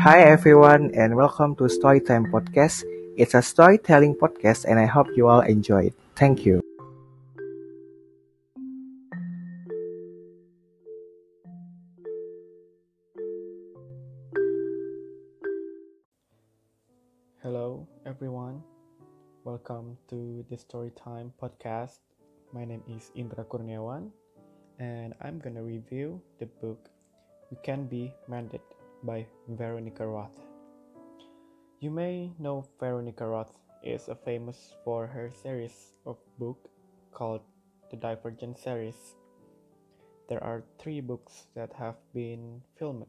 Hi everyone and welcome to Storytime Podcast. It's a storytelling podcast and I hope you all enjoy it. Thank you. Hello everyone. Welcome to the Storytime podcast. My name is Indra Kurniawan and I'm to review the book We Can Be Mended by Veronica Roth. You may know Veronica Roth is famous for her series of book called the Divergent series. There are three books that have been filmed,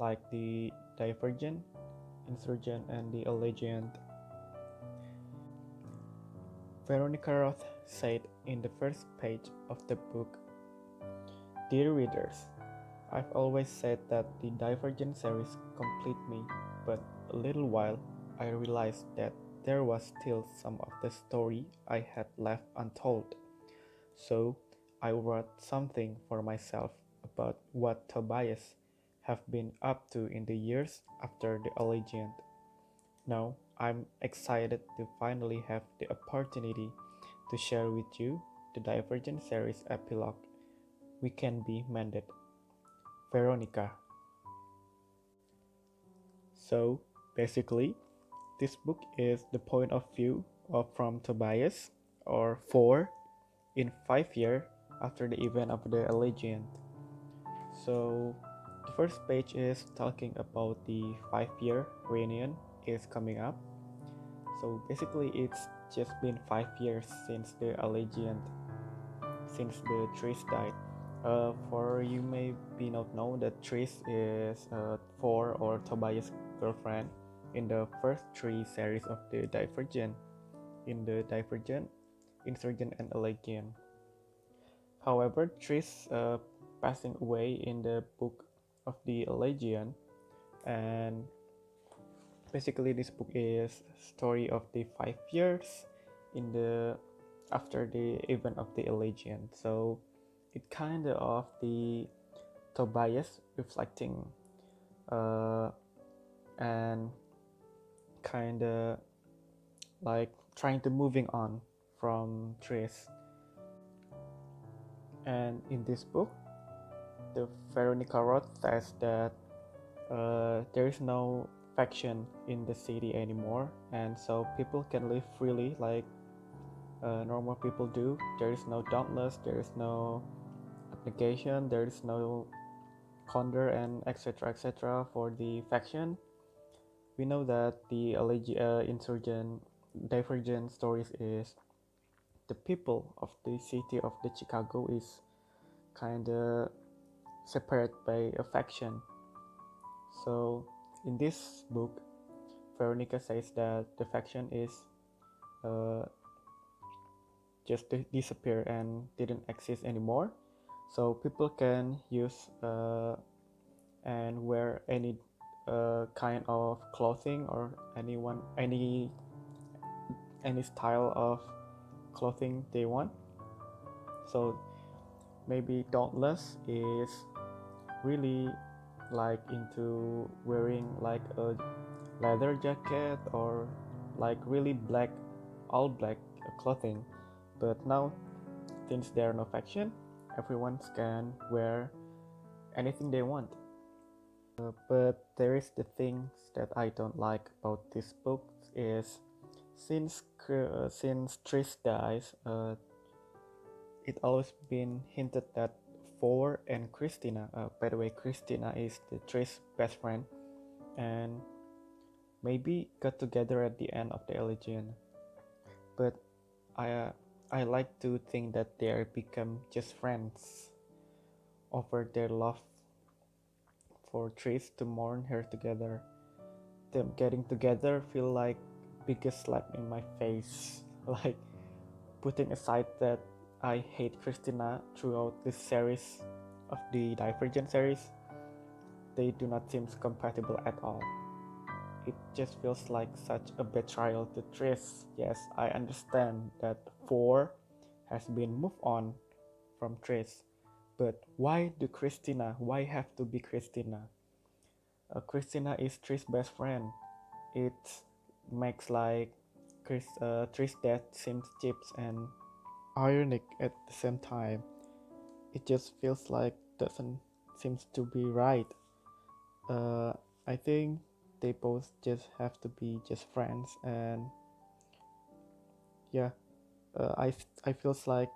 like the Divergent, Insurgent, and the Allegiant. Veronica Roth said in the first page of the book Dear readers, I've always said that the Divergent series complete me, but a little while I realized that there was still some of the story I had left untold. So I wrote something for myself about what Tobias have been up to in the years after the Allegiant. Now I'm excited to finally have the opportunity to share with you the Divergent series epilogue. We can be mended. Veronica. So basically, this book is the point of view of from Tobias or four in five years after the event of the Allegiant. So the first page is talking about the five year reunion is coming up. So basically it's just been five years since the Allegiant since the Tris died. Uh, for you may be not know that Tris is uh, Four or Tobias' girlfriend in the first three series of the Divergent, in the Divergent, Insurgent, and Allegiant. However, Tris uh, passing away in the book of the Allegiant, and basically this book is story of the five years in the after the event of the Allegiant. So it kind of the Tobias reflecting uh, and kind of like trying to moving on from Tris. And in this book, the Veronica Roth says that uh, there is no faction in the city anymore, and so people can live freely like uh, normal people do. There is no dauntless, there is no abnegation, there is no Candor, and etc. etc. for the faction. We know that the Alleg- uh, insurgent divergent stories is the people of the city of the Chicago is kind of separate by a faction. So in this book, Veronica says that the faction is uh, just disappear and didn't exist anymore. So people can use uh, and wear any uh, kind of clothing or anyone any any style of clothing they want. So maybe Dauntless is really like into wearing like a leather jacket or like really black all black clothing but now since there are no faction everyone can wear anything they want uh, but there is the things that i don't like about this book is since uh, since tris dies uh, it always been hinted that four and christina uh, by the way christina is the tris best friend and maybe got together at the end of the Allegiant. But I uh, I like to think that they become just friends over their love for Tris to mourn her together. Them getting together feel like biggest slap in my face. Like putting aside that I hate Christina throughout this series of the Divergent series, they do not seem compatible at all it just feels like such a betrayal to Tris. Yes, I understand that 4 has been moved on from Tris, but why do Christina? Why have to be Christina? uh, Christina is Tri's best friend. It makes like Chris, uh, Tri's death seems cheap and ironic at the same time. It just feels like doesn't seems to be right. Uh, I think they both just have to be just friends and yeah, uh, I I feels like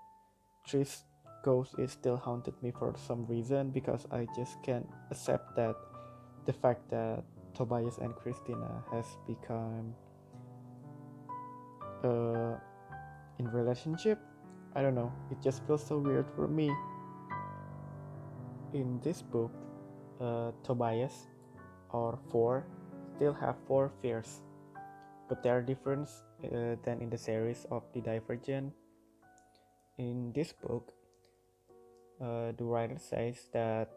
Tri's ghost is still haunted me for some reason because I just can't accept that the fact that Tobias and Christina has become uh, in relationship. I don't know. It just feels so weird for me. In this book, uh, Tobias or four still have four fears, but they are different uh, than in the series of the Divergent. In this book, uh, the writer says that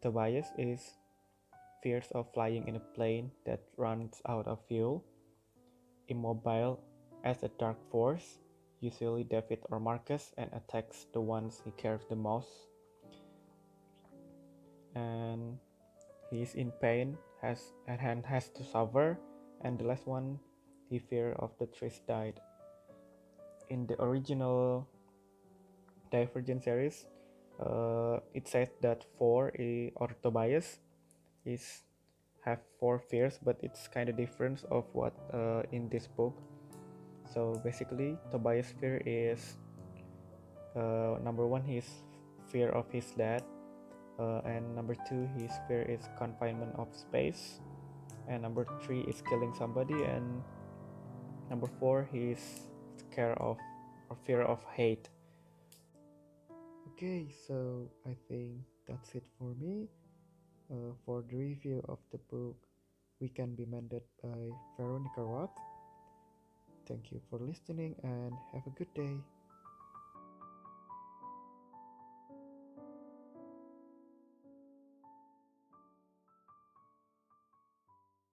Tobias is fears of flying in a plane that runs out of fuel, immobile as a dark force, usually David or Marcus, and attacks the ones he cares the most. And he is in pain, has and has to suffer, and the last one, he fear of the Tris died. In the original Divergent series, uh, it says that four or Tobias is have four fears, but it's kind of different of what uh, in this book. So basically, Tobias' fear is uh, number one, his fear of his dad, uh, and number two, his fear is confinement of space, and number three is killing somebody, and number four, he's scared of or fear of hate. Okay, so I think that's it for me. Uh, for the review of the book We Can Be Mended by Veronica Roth. Thank you for listening and have a good day.